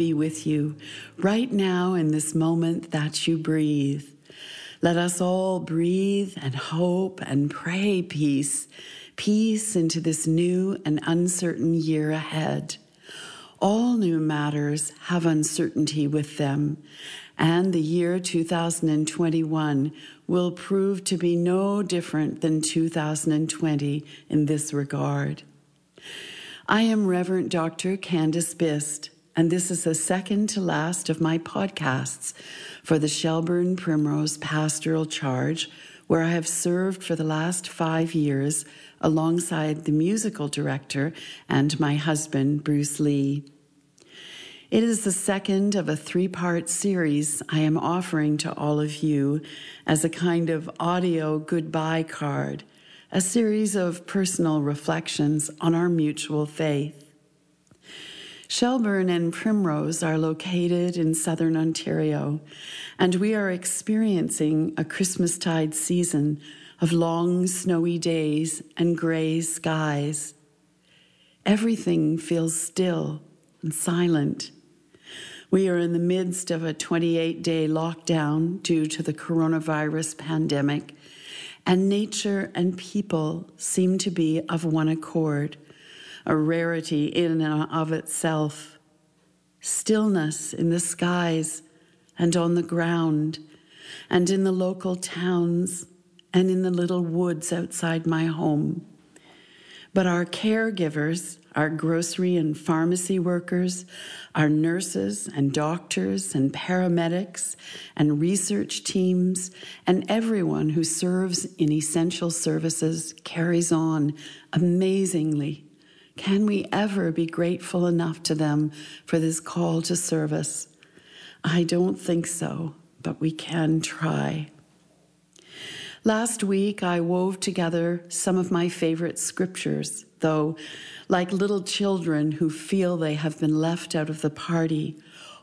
be with you right now in this moment that you breathe. Let us all breathe and hope and pray peace, peace into this new and uncertain year ahead. All new matters have uncertainty with them, and the year 2021 will prove to be no different than 2020 in this regard. I am Reverend Dr. Candace Bist, and this is the second to last of my podcasts for the Shelburne Primrose Pastoral Charge, where I have served for the last five years alongside the musical director and my husband, Bruce Lee. It is the second of a three part series I am offering to all of you as a kind of audio goodbye card, a series of personal reflections on our mutual faith. Shelburne and Primrose are located in southern Ontario, and we are experiencing a Christmastide season of long snowy days and gray skies. Everything feels still and silent. We are in the midst of a 28 day lockdown due to the coronavirus pandemic, and nature and people seem to be of one accord, a rarity in and of itself. Stillness in the skies and on the ground, and in the local towns, and in the little woods outside my home. But our caregivers, our grocery and pharmacy workers, our nurses and doctors and paramedics and research teams, and everyone who serves in essential services carries on amazingly. Can we ever be grateful enough to them for this call to service? I don't think so, but we can try. Last week, I wove together some of my favorite scriptures, though, like little children who feel they have been left out of the party,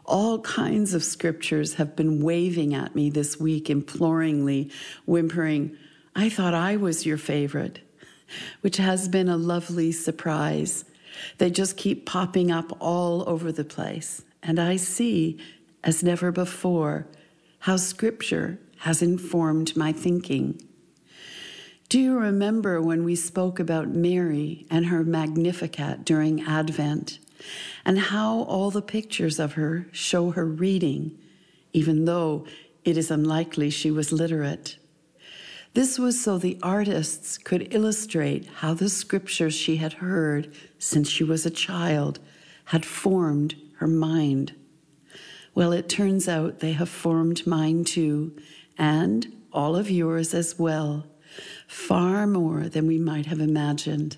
all kinds of scriptures have been waving at me this week, imploringly, whimpering, I thought I was your favorite, which has been a lovely surprise. They just keep popping up all over the place, and I see, as never before, how scripture has informed my thinking. Do you remember when we spoke about Mary and her Magnificat during Advent, and how all the pictures of her show her reading, even though it is unlikely she was literate? This was so the artists could illustrate how the scriptures she had heard since she was a child had formed her mind. Well, it turns out they have formed mine too, and all of yours as well, far more than we might have imagined.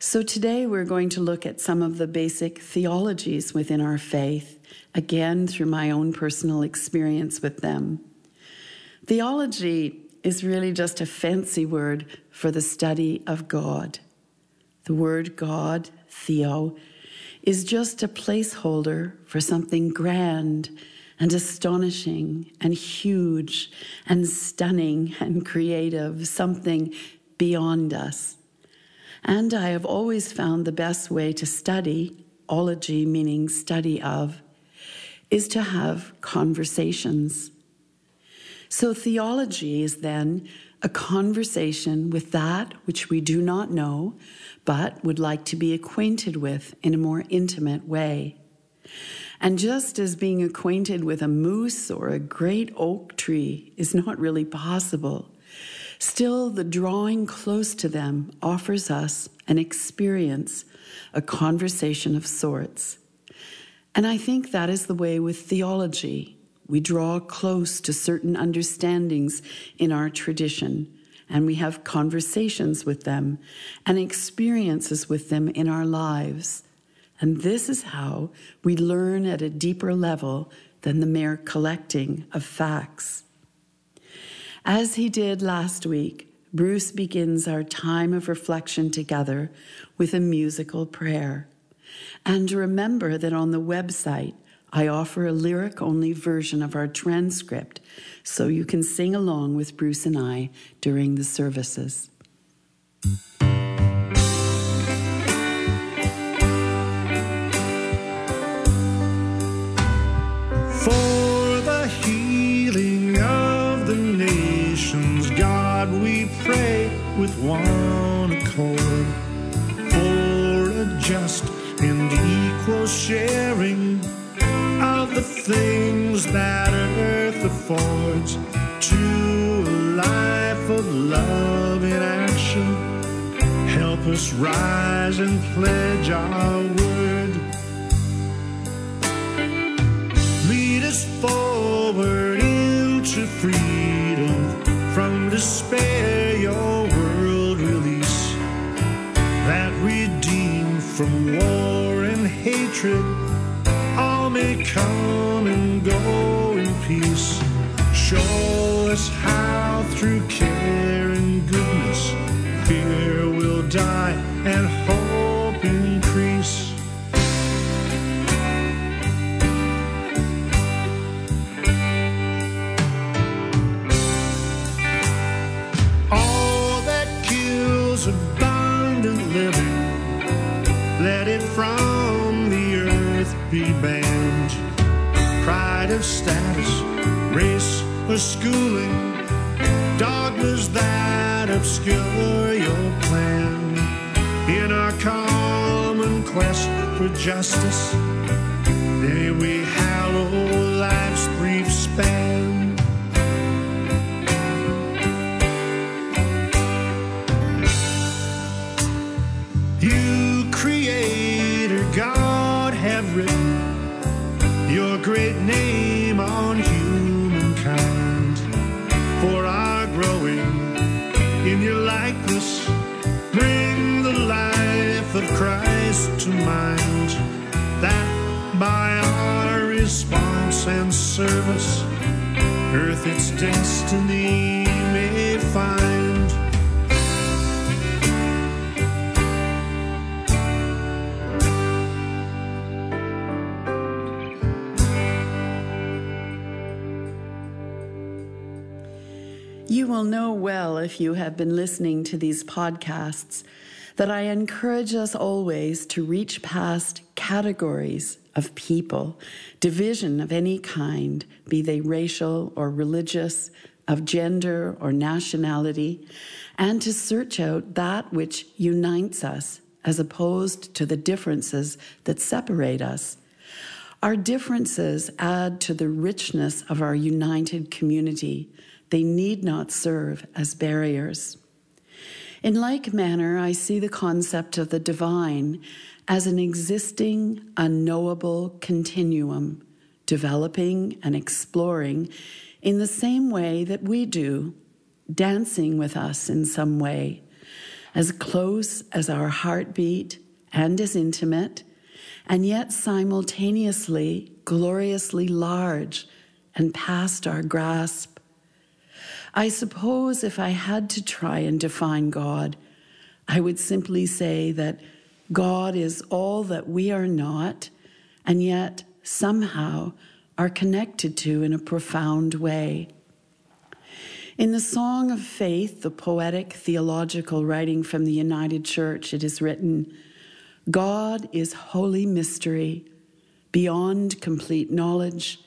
So, today we're going to look at some of the basic theologies within our faith, again through my own personal experience with them. Theology is really just a fancy word for the study of God. The word God, theo, is just a placeholder for something grand and astonishing and huge and stunning and creative, something beyond us. And I have always found the best way to study, ology meaning study of, is to have conversations. So theology is then a conversation with that which we do not know, but would like to be acquainted with in a more intimate way. And just as being acquainted with a moose or a great oak tree is not really possible, still the drawing close to them offers us an experience, a conversation of sorts. And I think that is the way with theology. We draw close to certain understandings in our tradition, and we have conversations with them and experiences with them in our lives. And this is how we learn at a deeper level than the mere collecting of facts. As he did last week, Bruce begins our time of reflection together with a musical prayer. And remember that on the website, I offer a lyric only version of our transcript so you can sing along with Bruce and I during the services. For the healing of the nations, God, we pray with one accord for a just and equal sharing the things that earth affords to a life of love in action. Help us rise and pledge our word. Lead us forward into freedom from despair. Your world release that we deem from war and hatred. May come and go in peace. Show us how through care and goodness race, or schooling, dogmas that obscure your plan. In our common quest for justice, may we hallow life's service, earth its destiny may find. You will know well if you have been listening to these podcasts that I encourage us always to reach past categories of people, division of any kind, be they racial or religious, of gender or nationality, and to search out that which unites us as opposed to the differences that separate us. Our differences add to the richness of our united community. They need not serve as barriers. In like manner, I see the concept of the divine as an existing, unknowable continuum, developing and exploring in the same way that we do, dancing with us in some way, as close as our heartbeat and as intimate, and yet simultaneously gloriously large and past our grasp. I suppose if I had to try and define God, I would simply say that God is all that we are not, and yet somehow are connected to in a profound way. In the Song of Faith, the poetic theological writing from the United Church, it is written God is holy mystery, beyond complete knowledge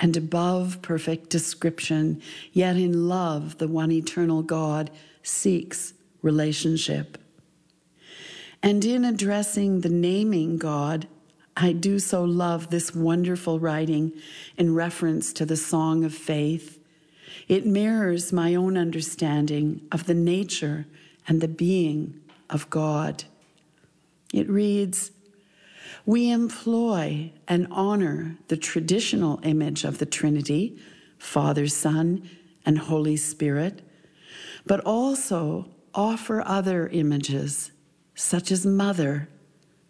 and above perfect description, yet in love, the one eternal God seeks relationship. And in addressing the naming God, I do so love this wonderful writing in reference to the Song of Faith. It mirrors my own understanding of the nature and the being of God. It reads, we employ and honor the traditional image of the Trinity, Father, Son, and Holy Spirit, but also offer other images such as Mother,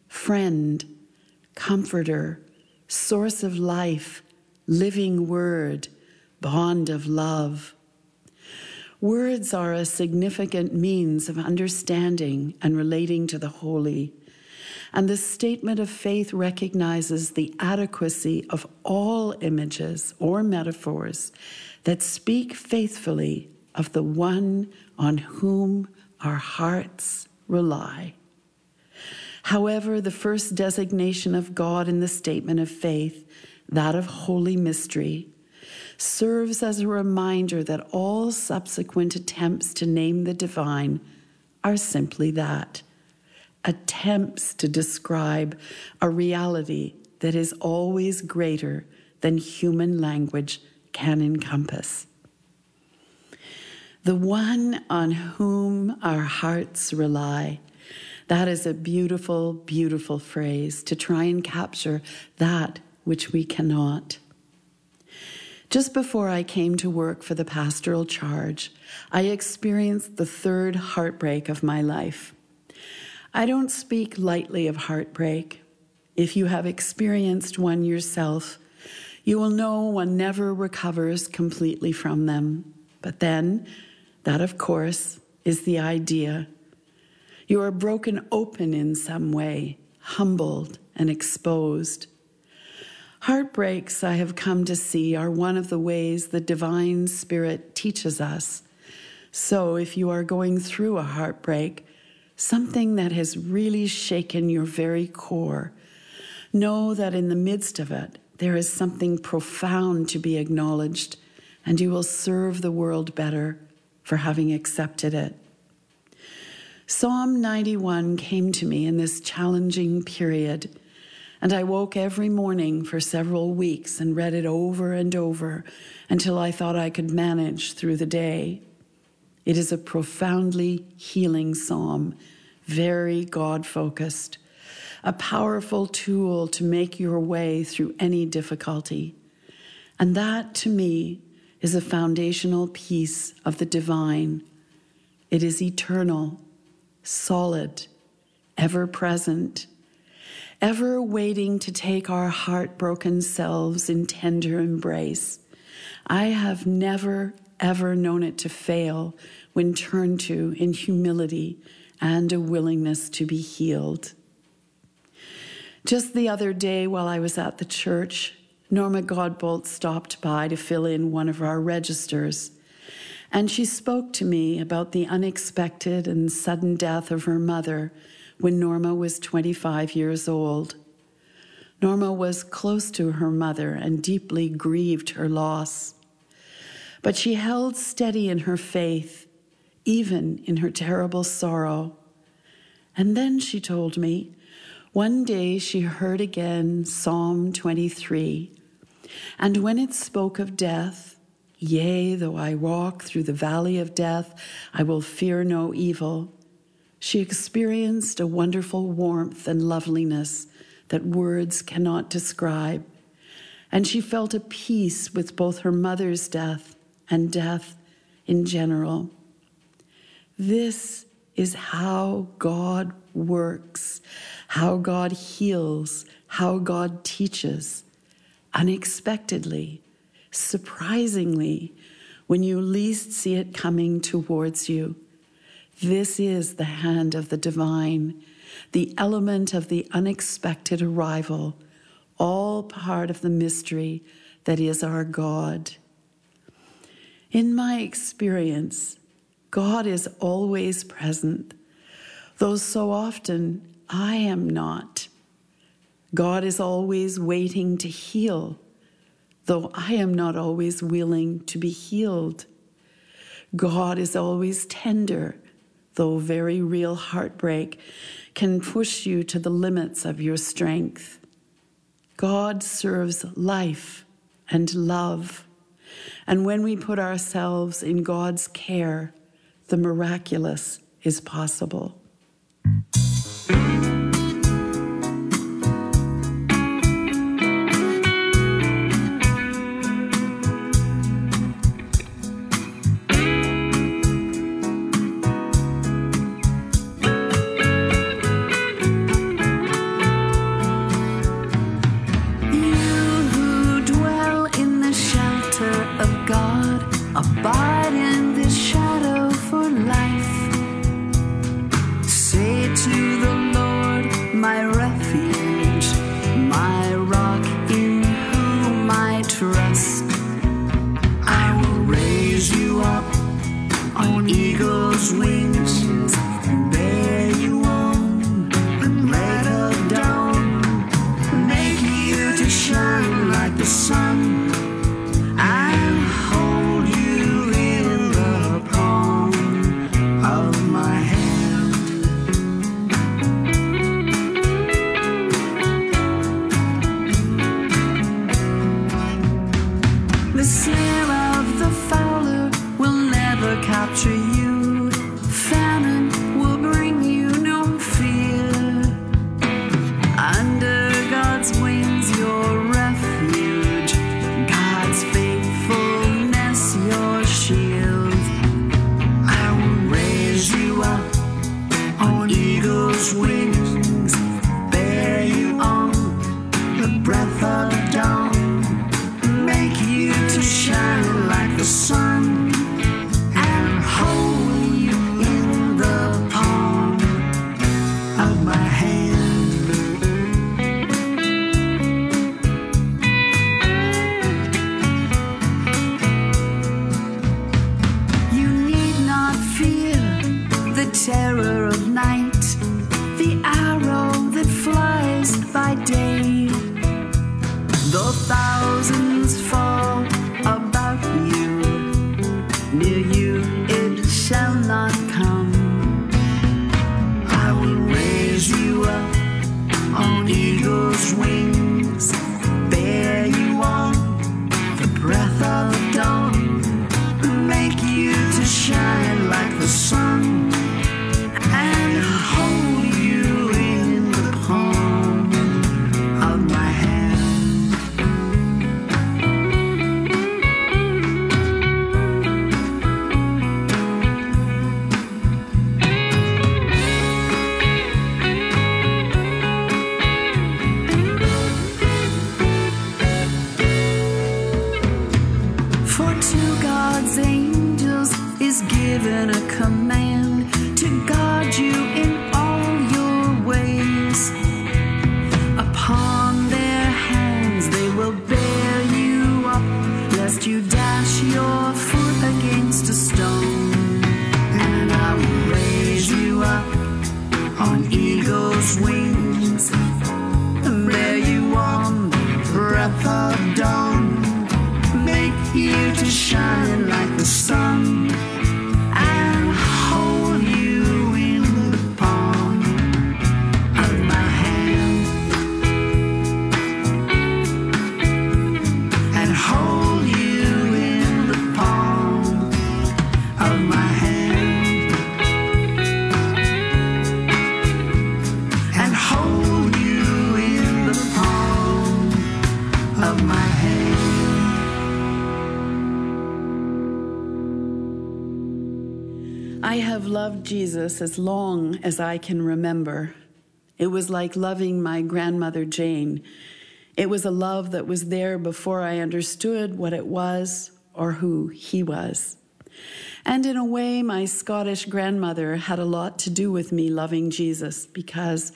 Friend, Comforter, Source of Life, Living Word, Bond of Love. Words are a significant means of understanding and relating to the holy and the statement of faith recognizes the adequacy of all images or metaphors that speak faithfully of the one on whom our hearts rely. However, the first designation of God in the statement of faith, that of holy mystery, serves as a reminder that all subsequent attempts to name the divine are simply that attempts to describe a reality that is always greater than human language can encompass. The one on whom our hearts rely. That is a beautiful, beautiful phrase to try and capture that which we cannot. Just before I came to work for the pastoral charge, I experienced the third heartbreak of my life. I don't speak lightly of heartbreak. If you have experienced one yourself, you will know one never recovers completely from them. But then, that of course is the idea. You are broken open in some way, humbled and exposed. Heartbreaks, I have come to see, are one of the ways the divine spirit teaches us. So if you are going through a heartbreak, something that has really shaken your very core, know that in the midst of it, there is something profound to be acknowledged, and you will serve the world better for having accepted it. Psalm 91 came to me in this challenging period, and I woke every morning for several weeks and read it over and over until I thought I could manage through the day. It is a profoundly healing psalm, very God focused, a powerful tool to make your way through any difficulty. And that, to me, is a foundational piece of the divine. It is eternal, solid, ever present, ever waiting to take our heartbroken selves in tender embrace. I have never, ever known it to fail when turned to in humility and a willingness to be healed. Just the other day, while I was at the church, Norma Godbolt stopped by to fill in one of our registers. And she spoke to me about the unexpected and sudden death of her mother when Norma was 25 years old. Norma was close to her mother and deeply grieved her loss. But she held steady in her faith, even in her terrible sorrow. And then she told me, one day she heard again Psalm 23, and when it spoke of death, Yea, though I walk through the valley of death, I will fear no evil. She experienced a wonderful warmth and loveliness that words cannot describe. And she felt a peace with both her mother's death and death in general. This is how God works, how God heals, how God teaches unexpectedly, surprisingly, when you least see it coming towards you. This is the hand of the divine, the element of the unexpected arrival, all part of the mystery that is our God. In my experience, God is always present, though so often I am not. God is always waiting to heal, though I am not always willing to be healed. God is always tender though very real heartbreak, can push you to the limits of your strength. God serves life and love. And when we put ourselves in God's care, the miraculous is possible. thousands about I have loved Jesus as long as I can remember. It was like loving my grandmother Jane. It was a love that was there before I understood what it was or who he was. And in a way, my Scottish grandmother had a lot to do with me loving Jesus because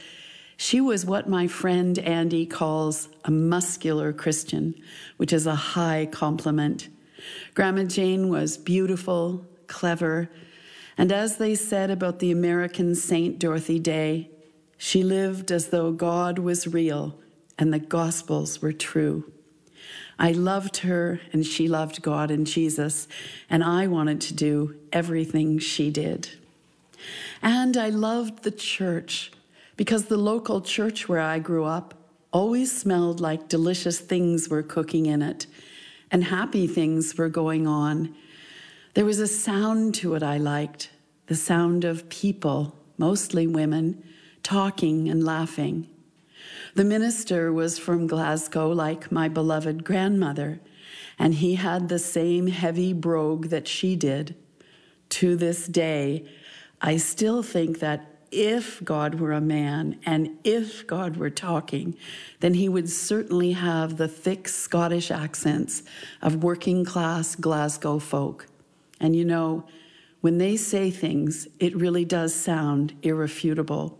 she was what my friend Andy calls a muscular Christian, which is a high compliment. Grandma Jane was beautiful, clever, and as they said about the American Saint Dorothy Day, she lived as though God was real and the Gospels were true. I loved her and she loved God and Jesus, and I wanted to do everything she did. And I loved the church because the local church where I grew up always smelled like delicious things were cooking in it and happy things were going on. There was a sound to it I liked the sound of people, mostly women, talking and laughing. The minister was from Glasgow, like my beloved grandmother, and he had the same heavy brogue that she did. To this day, I still think that if God were a man and if God were talking, then he would certainly have the thick Scottish accents of working class Glasgow folk. And you know, when they say things, it really does sound irrefutable.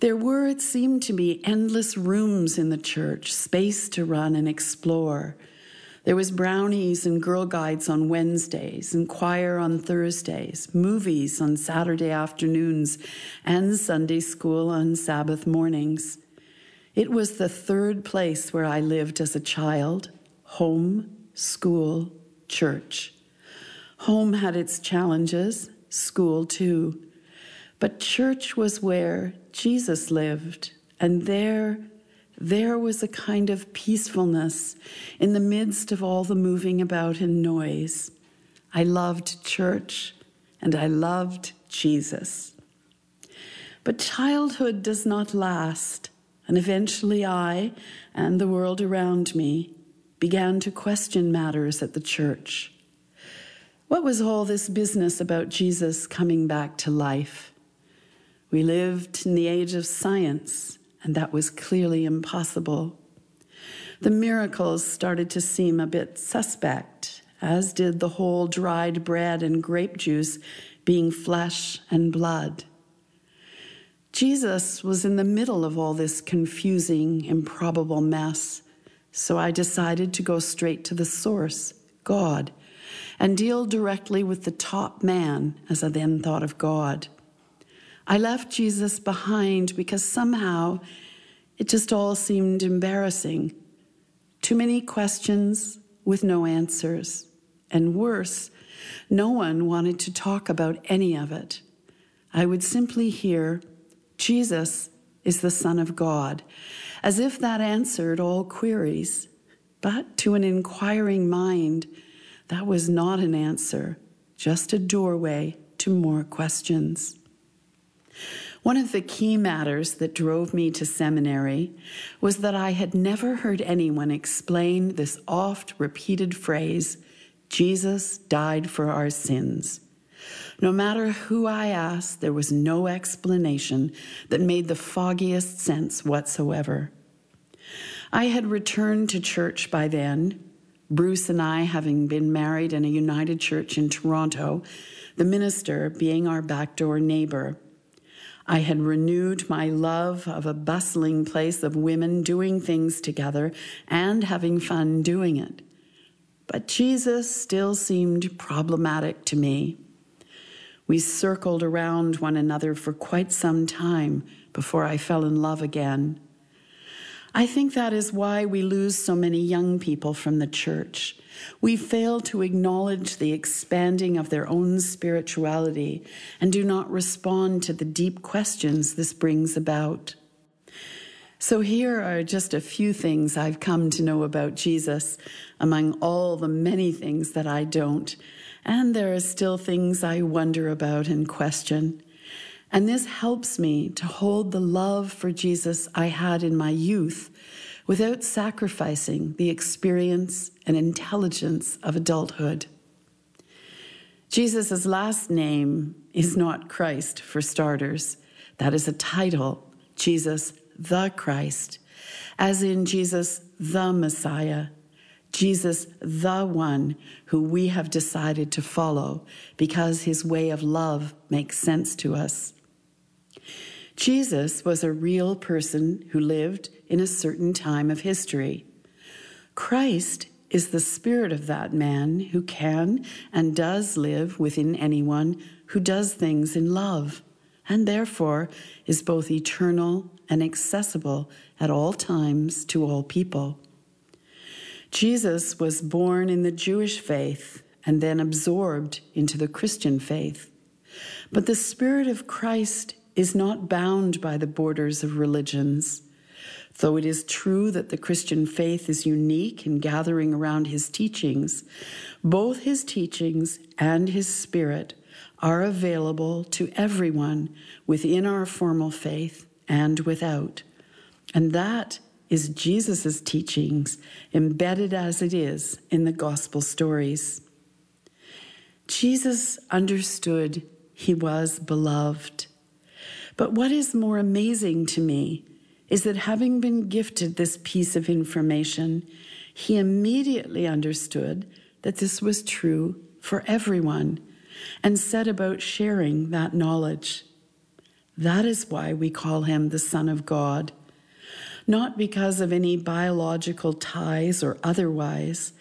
There were, it seemed to me, endless rooms in the church, space to run and explore. There was brownies and girl guides on Wednesdays, and choir on Thursdays, movies on Saturday afternoons, and Sunday school on Sabbath mornings. It was the third place where I lived as a child home, school, church. Home had its challenges, school too. But church was where Jesus lived, and there, there was a kind of peacefulness in the midst of all the moving about and noise. I loved church, and I loved Jesus. But childhood does not last, and eventually I and the world around me began to question matters at the church. What was all this business about Jesus coming back to life? We lived in the age of science, and that was clearly impossible. The miracles started to seem a bit suspect, as did the whole dried bread and grape juice being flesh and blood. Jesus was in the middle of all this confusing, improbable mess, so I decided to go straight to the source, God, and deal directly with the top man, as I then thought of God. I left Jesus behind because somehow it just all seemed embarrassing. Too many questions with no answers. And worse, no one wanted to talk about any of it. I would simply hear, Jesus is the Son of God, as if that answered all queries. But to an inquiring mind, that was not an answer, just a doorway to more questions. One of the key matters that drove me to seminary was that I had never heard anyone explain this oft repeated phrase Jesus died for our sins. No matter who I asked, there was no explanation that made the foggiest sense whatsoever. I had returned to church by then, Bruce and I having been married in a United Church in Toronto, the minister being our backdoor neighbor. I had renewed my love of a bustling place of women doing things together and having fun doing it. But Jesus still seemed problematic to me. We circled around one another for quite some time before I fell in love again. I think that is why we lose so many young people from the church. We fail to acknowledge the expanding of their own spirituality and do not respond to the deep questions this brings about. So, here are just a few things I've come to know about Jesus among all the many things that I don't. And there are still things I wonder about and question. And this helps me to hold the love for Jesus I had in my youth without sacrificing the experience and intelligence of adulthood. Jesus' last name is not Christ, for starters. That is a title, Jesus the Christ, as in Jesus the Messiah, Jesus the one who we have decided to follow because his way of love makes sense to us. Jesus was a real person who lived in a certain time of history. Christ is the spirit of that man who can and does live within anyone who does things in love, and therefore is both eternal and accessible at all times to all people. Jesus was born in the Jewish faith and then absorbed into the Christian faith. But the Spirit of Christ is not bound by the borders of religions. Though it is true that the Christian faith is unique in gathering around his teachings, both his teachings and his spirit are available to everyone within our formal faith and without. And that is Jesus' teachings, embedded as it is in the gospel stories. Jesus understood he was beloved. But what is more amazing to me is that having been gifted this piece of information, he immediately understood that this was true for everyone and set about sharing that knowledge. That is why we call him the Son of God, not because of any biological ties or otherwise,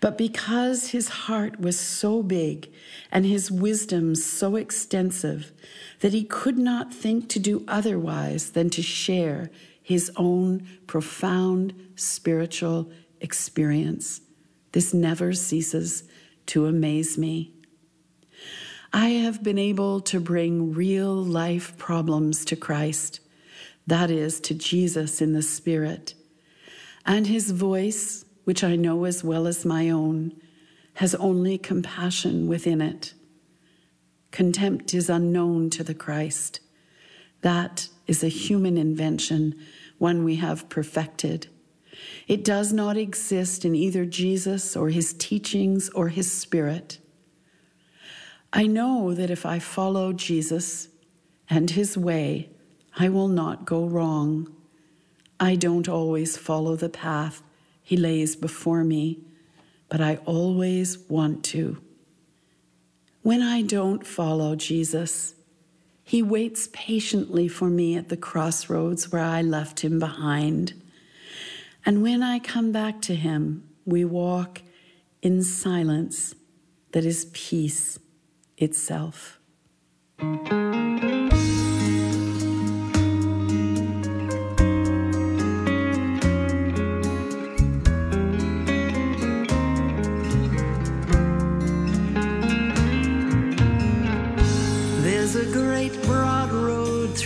but because his heart was so big and his wisdom so extensive that he could not think to do otherwise than to share his own profound spiritual experience. This never ceases to amaze me. I have been able to bring real life problems to Christ, that is, to Jesus in the Spirit, and his voice which I know as well as my own, has only compassion within it. Contempt is unknown to the Christ. That is a human invention, one we have perfected. It does not exist in either Jesus or his teachings or his spirit. I know that if I follow Jesus and his way, I will not go wrong. I don't always follow the path he lays before me, but I always want to. When I don't follow Jesus, he waits patiently for me at the crossroads where I left him behind. And when I come back to him, we walk in silence that is peace itself.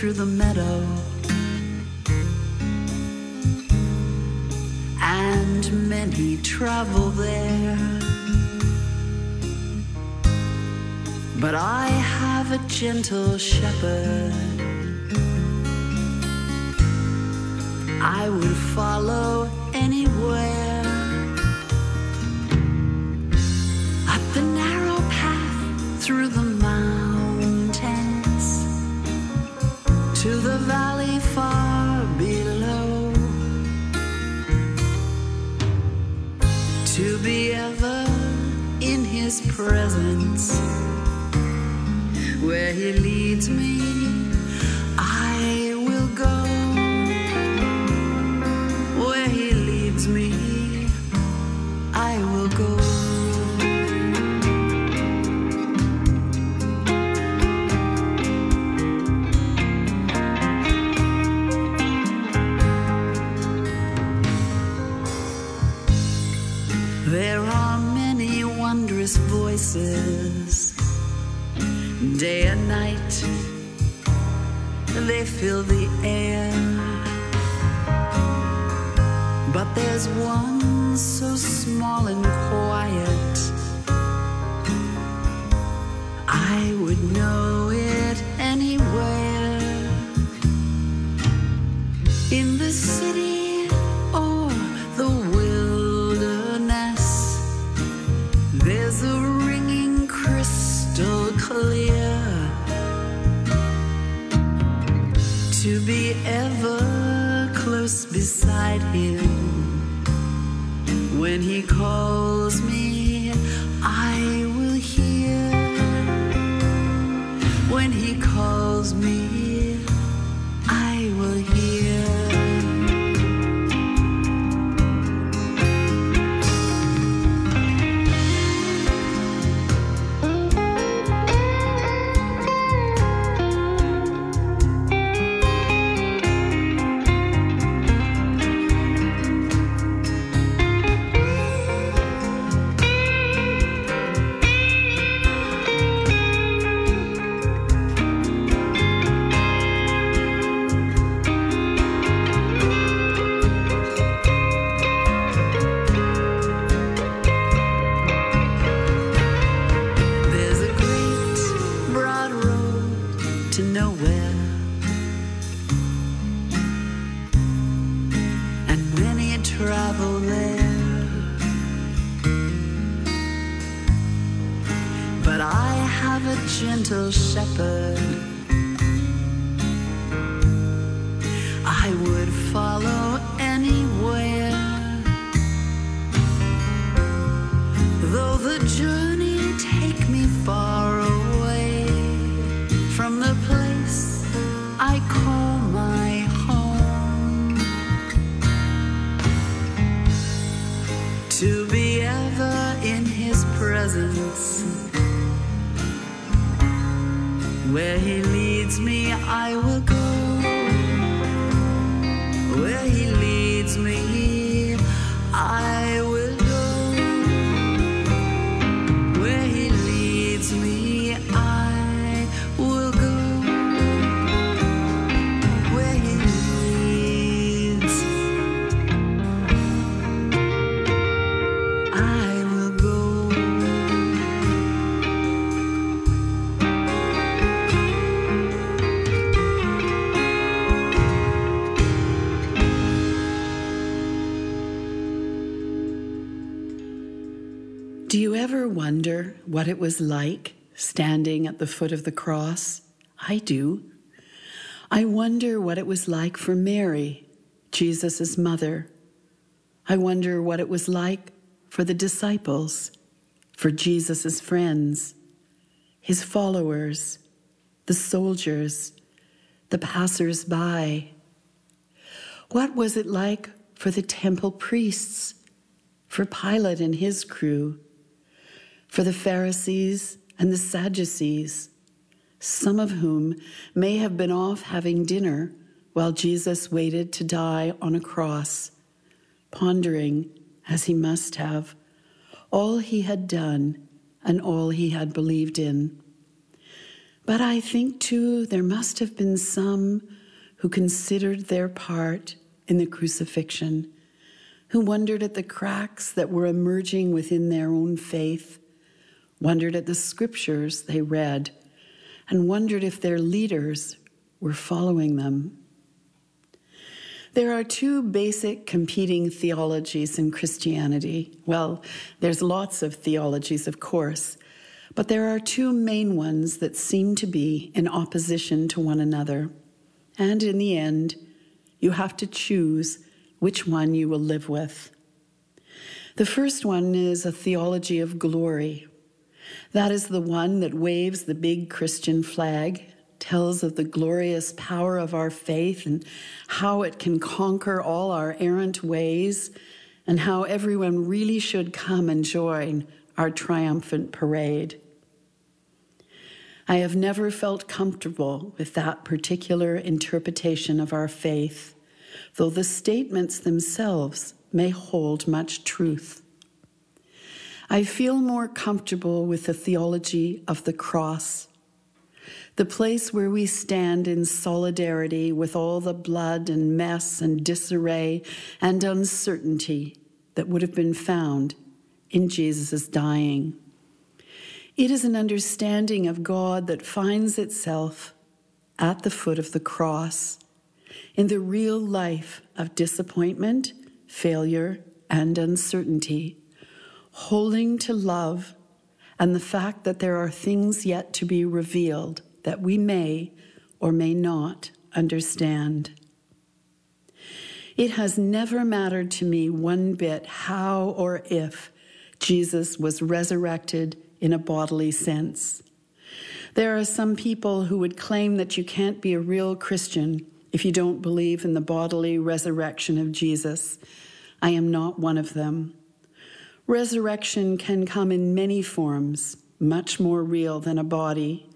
Through the meadow. And many travel there. But I have a gentle shepherd. I would follow anywhere. Up the narrow path through the be ever in his presence where he leads me voices, day and night, they fill the air. But there's one so small and quiet, I would know beside him. When he calls what it was like standing at the foot of the cross? I do. I wonder what it was like for Mary, Jesus' mother. I wonder what it was like for the disciples, for Jesus' friends, his followers, the soldiers, the passers by. What was it like for the temple priests, for Pilate and his crew? For the Pharisees and the Sadducees, some of whom may have been off having dinner while Jesus waited to die on a cross, pondering, as he must have, all he had done and all he had believed in. But I think too there must have been some who considered their part in the crucifixion, who wondered at the cracks that were emerging within their own faith wondered at the scriptures they read, and wondered if their leaders were following them. There are two basic competing theologies in Christianity. Well, there's lots of theologies, of course, but there are two main ones that seem to be in opposition to one another. And in the end, you have to choose which one you will live with. The first one is a theology of glory, That is the one that waves the big Christian flag, tells of the glorious power of our faith and how it can conquer all our errant ways, and how everyone really should come and join our triumphant parade. I have never felt comfortable with that particular interpretation of our faith, though the statements themselves may hold much truth. I feel more comfortable with the theology of the cross, the place where we stand in solidarity with all the blood and mess and disarray and uncertainty that would have been found in Jesus' dying. It is an understanding of God that finds itself at the foot of the cross in the real life of disappointment, failure, and uncertainty, holding to love and the fact that there are things yet to be revealed that we may or may not understand. It has never mattered to me one bit how or if Jesus was resurrected in a bodily sense. There are some people who would claim that you can't be a real Christian if you don't believe in the bodily resurrection of Jesus. I am not one of them. Resurrection can come in many forms, much more real than a body.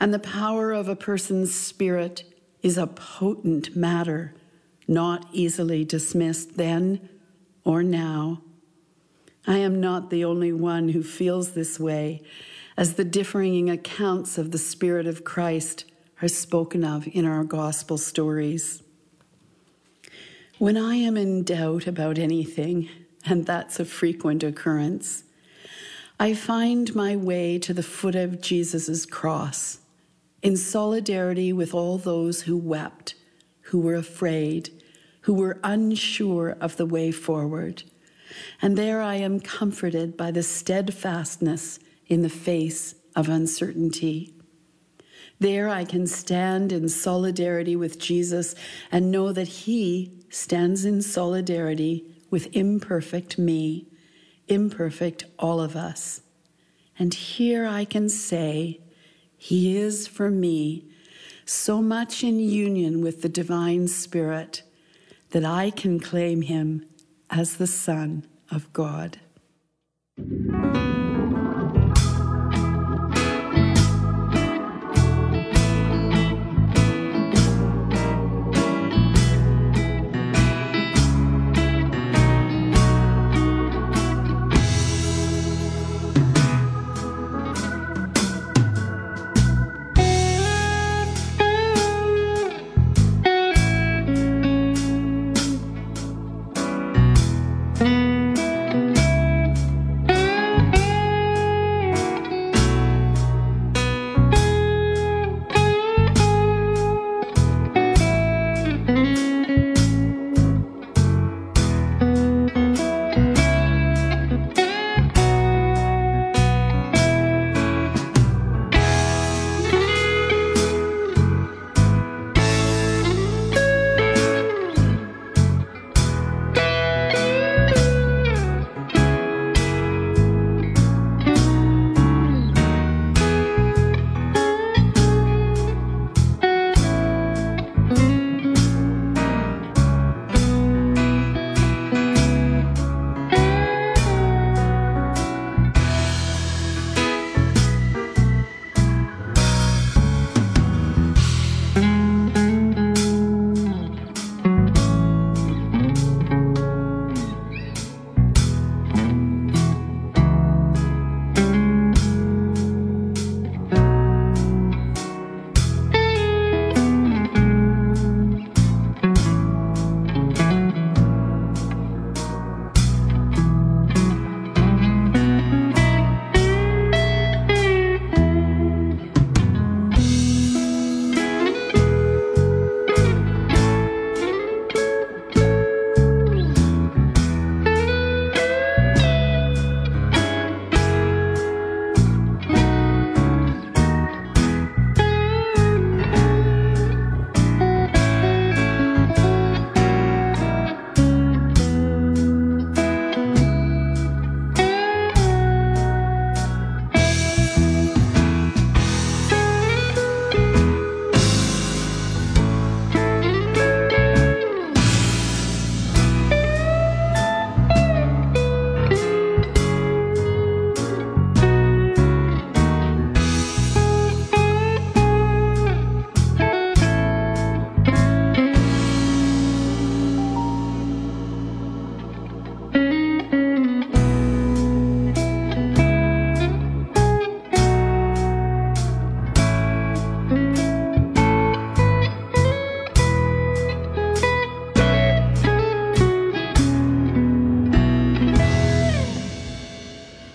And the power of a person's spirit is a potent matter, not easily dismissed then or now. I am not the only one who feels this way, as the differing accounts of the Spirit of Christ are spoken of in our gospel stories. When I am in doubt about anything, and that's a frequent occurrence, I find my way to the foot of Jesus' cross in solidarity with all those who wept, who were afraid, who were unsure of the way forward. And there I am comforted by the steadfastness in the face of uncertainty. There I can stand in solidarity with Jesus and know that He stands in solidarity with imperfect me, imperfect all of us. And here I can say, He is for me so much in union with the divine Spirit that I can claim Him as the Son of God.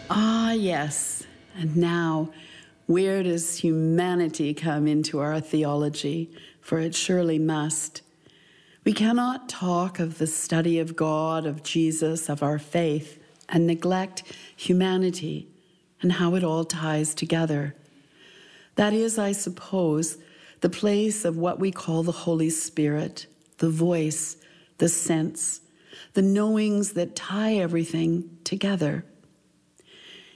Ah, yes. And now, where does humanity come into our theology? For it surely must. We cannot talk of the study of God, of Jesus, of our faith, and neglect humanity and how it all ties together. That is, I suppose, the place of what we call the Holy Spirit, the voice, the sense, the knowings that tie everything together.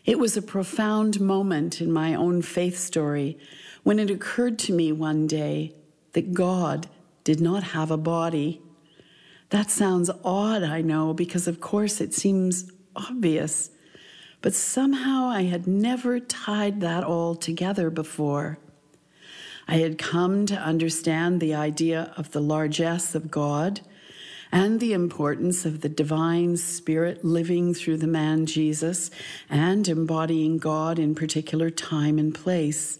It was a profound moment in my own faith story when it occurred to me one day that God did not have a body. That sounds odd, I know, because of course it seems obvious, but somehow I had never tied that all together before. I had come to understand the idea of the largesse of God and the importance of the divine spirit living through the man Jesus and embodying God in particular time and place.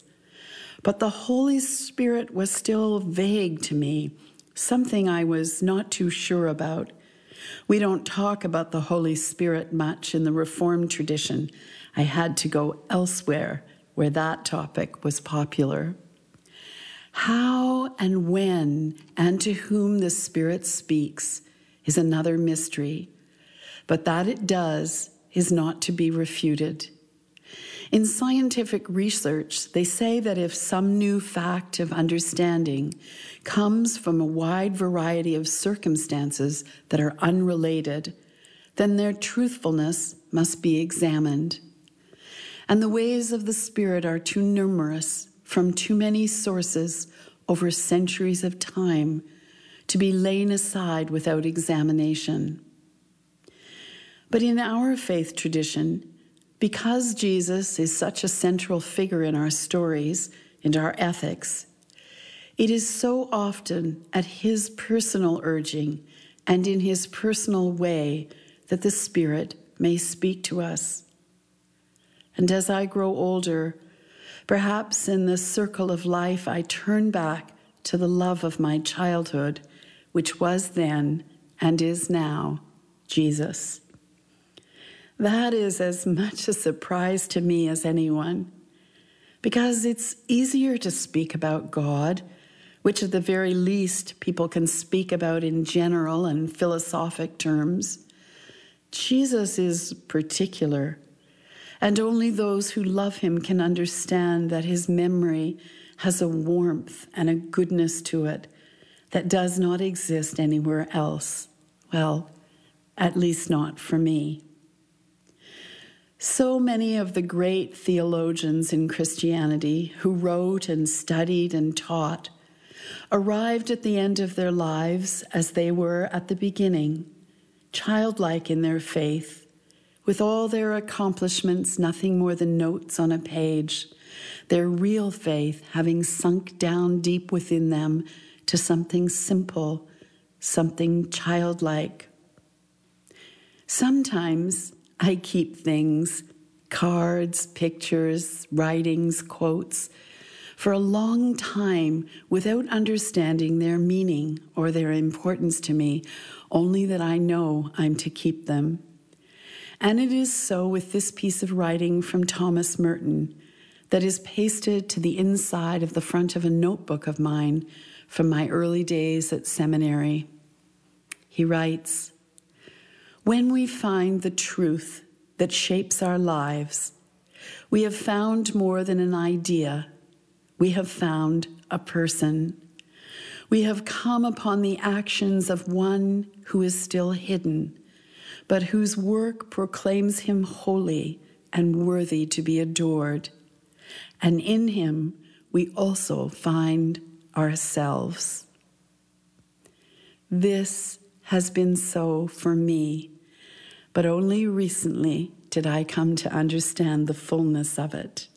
But the Holy Spirit was still vague to me, something I was not too sure about. We don't talk about the Holy Spirit much in the Reformed tradition. I had to go elsewhere where that topic was popular. How and when and to whom the Spirit speaks is another mystery, but that it does is not to be refuted. In scientific research, they say that if some new fact of understanding comes from a wide variety of circumstances that are unrelated, then their truthfulness must be examined. And the ways of the Spirit are too numerous from too many sources over centuries of time to be lain aside without examination. But in our faith tradition, because Jesus is such a central figure in our stories and our ethics, it is so often at his personal urging and in his personal way that the Spirit may speak to us. And as I grow older, Perhaps in the circle of life, I turn back to the love of my childhood, which was then and is now Jesus. That is as much a surprise to me as anyone, because it's easier to speak about God, which at the very least people can speak about in general and philosophic terms. Jesus is particular and only those who love him can understand that his memory has a warmth and a goodness to it that does not exist anywhere else. Well, at least not for me. So many of the great theologians in Christianity who wrote and studied and taught arrived at the end of their lives as they were at the beginning, childlike in their faith with all their accomplishments nothing more than notes on a page, their real faith having sunk down deep within them to something simple, something childlike. Sometimes I keep things, cards, pictures, writings, quotes, for a long time without understanding their meaning or their importance to me, only that I know I'm to keep them. And it is so with this piece of writing from Thomas Merton that is pasted to the inside of the front of a notebook of mine from my early days at seminary. He writes When we find the truth that shapes our lives, we have found more than an idea, we have found a person. We have come upon the actions of one who is still hidden but whose work proclaims him holy and worthy to be adored. And in him we also find ourselves. This has been so for me, but only recently did I come to understand the fullness of it.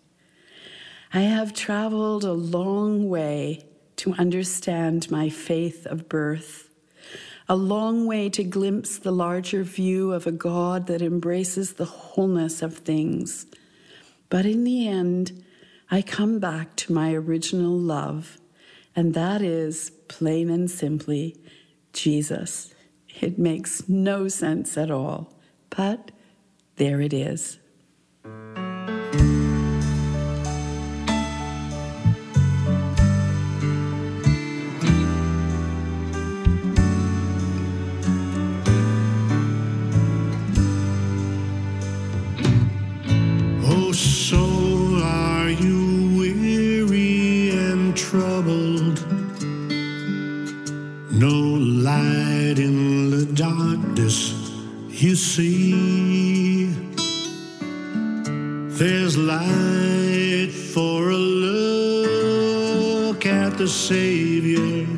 I have traveled a long way to understand my faith of birth a long way to glimpse the larger view of a God that embraces the wholeness of things. But in the end, I come back to my original love, and that is, plain and simply, Jesus. It makes no sense at all, but there it is. No light in the darkness you see. There's light for a look at the Savior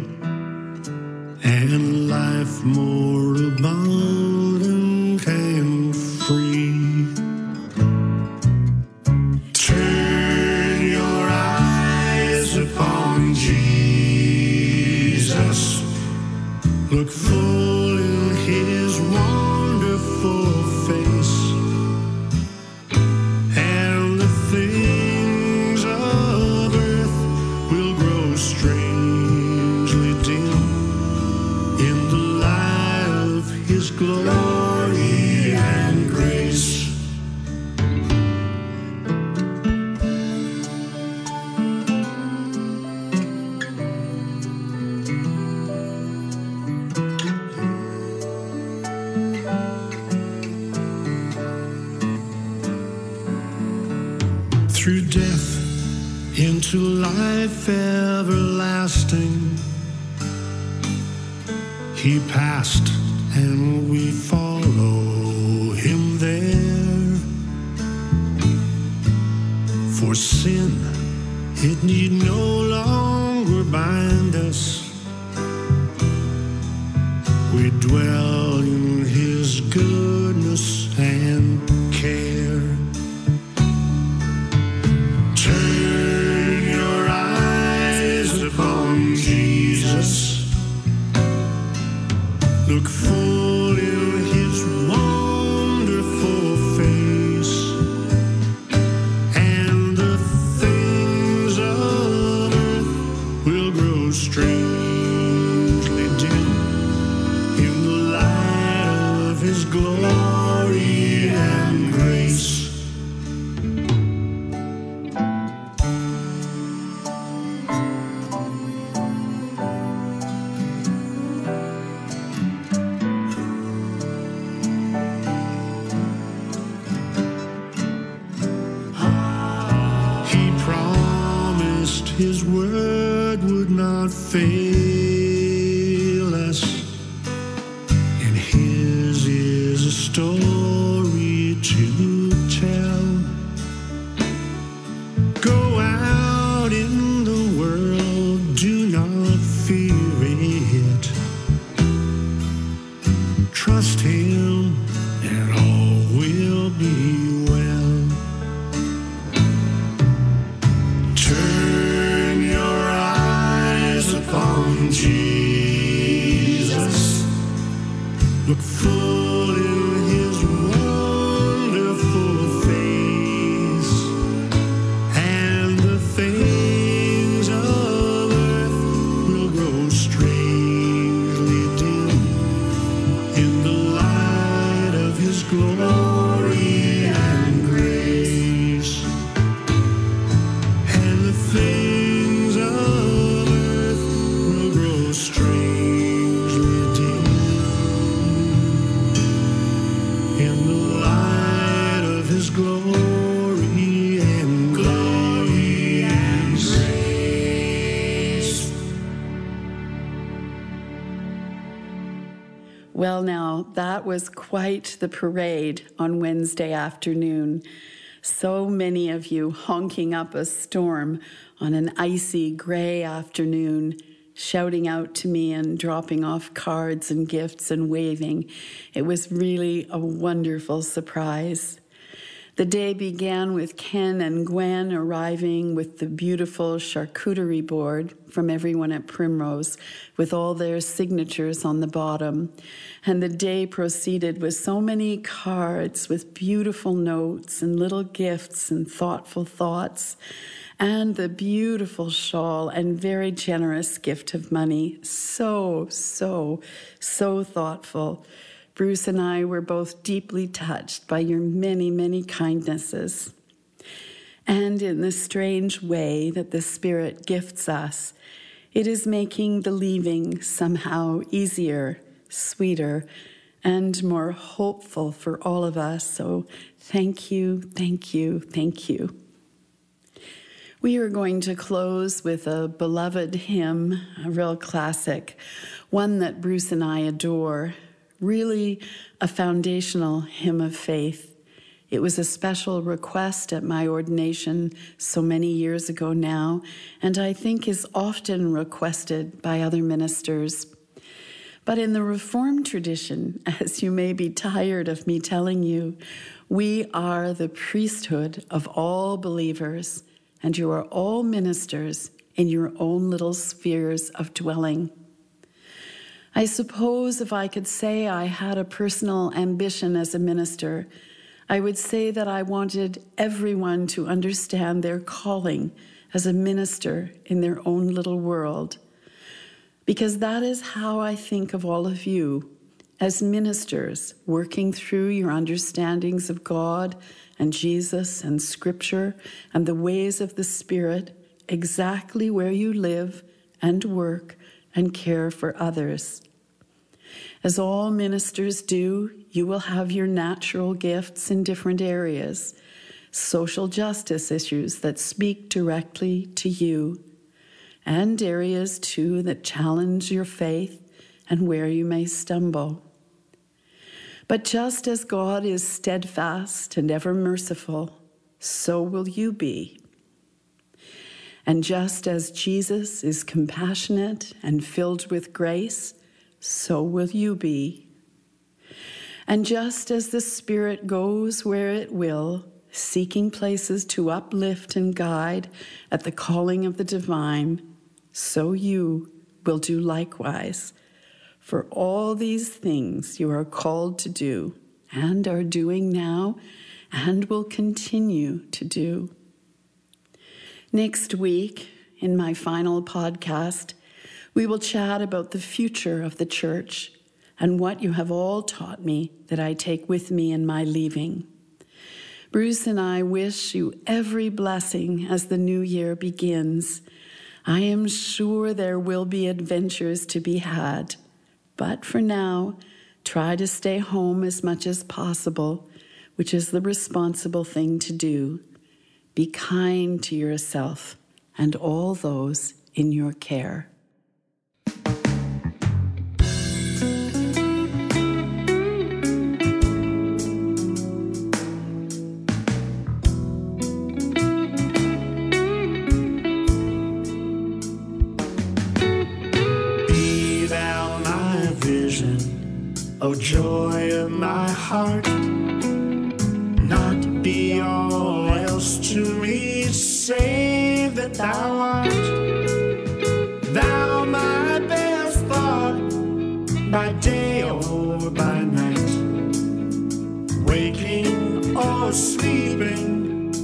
Well, now, that was quite the parade on Wednesday afternoon. So many of you honking up a storm on an icy gray afternoon, shouting out to me and dropping off cards and gifts and waving. It was really a wonderful surprise. The day began with Ken and Gwen arriving with the beautiful charcuterie board from everyone at Primrose with all their signatures on the bottom. And the day proceeded with so many cards with beautiful notes and little gifts and thoughtful thoughts. And the beautiful shawl and very generous gift of money. So, so, so thoughtful. Bruce and I were both deeply touched by your many, many kindnesses. And in the strange way that the Spirit gifts us, it is making the leaving somehow easier, sweeter, and more hopeful for all of us. So thank you, thank you, thank you. We are going to close with a beloved hymn, a real classic, one that Bruce and I adore, really a foundational hymn of faith. It was a special request at my ordination so many years ago now, and I think is often requested by other ministers. But in the Reformed tradition, as you may be tired of me telling you, we are the priesthood of all believers, and you are all ministers in your own little spheres of dwelling. I suppose if I could say I had a personal ambition as a minister, I would say that I wanted everyone to understand their calling as a minister in their own little world. Because that is how I think of all of you as ministers working through your understandings of God and Jesus and Scripture and the ways of the Spirit exactly where you live and work and care for others. As all ministers do, you will have your natural gifts in different areas, social justice issues that speak directly to you, and areas too that challenge your faith and where you may stumble. But just as God is steadfast and ever merciful, so will you be. And just as Jesus is compassionate and filled with grace, so will you be. And just as the Spirit goes where it will, seeking places to uplift and guide at the calling of the divine, so you will do likewise. For all these things you are called to do and are doing now and will continue to do. Next week, in my final podcast, we will chat about the future of the church and what you have all taught me that I take with me in my leaving. Bruce and I wish you every blessing as the new year begins. I am sure there will be adventures to be had, but for now, try to stay home as much as possible, which is the responsible thing to do. Be kind to yourself and all those in your care. Joy of my heart,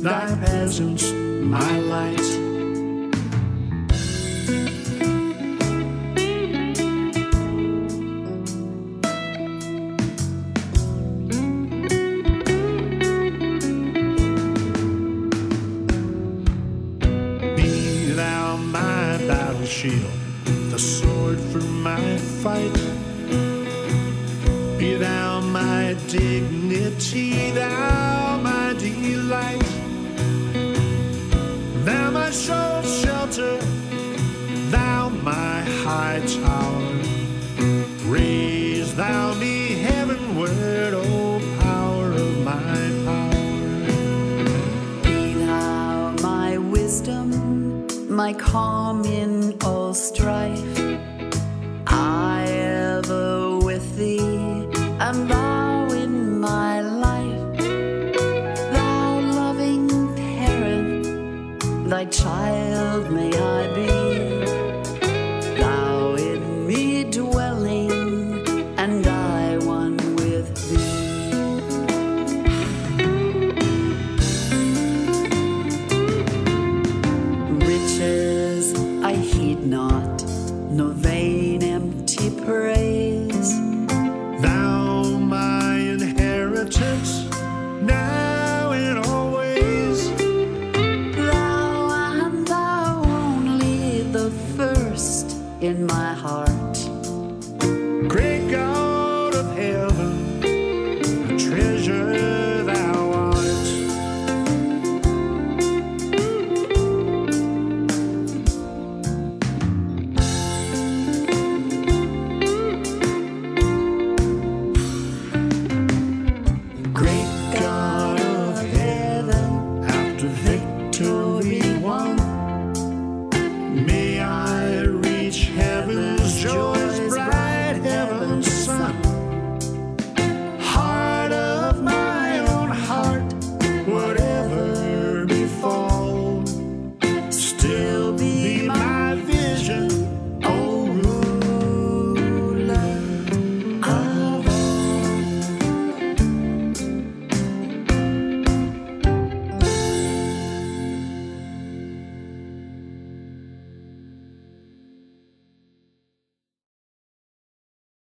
thy presence my light. Be thou my battle shield, the sword for my fight. My calm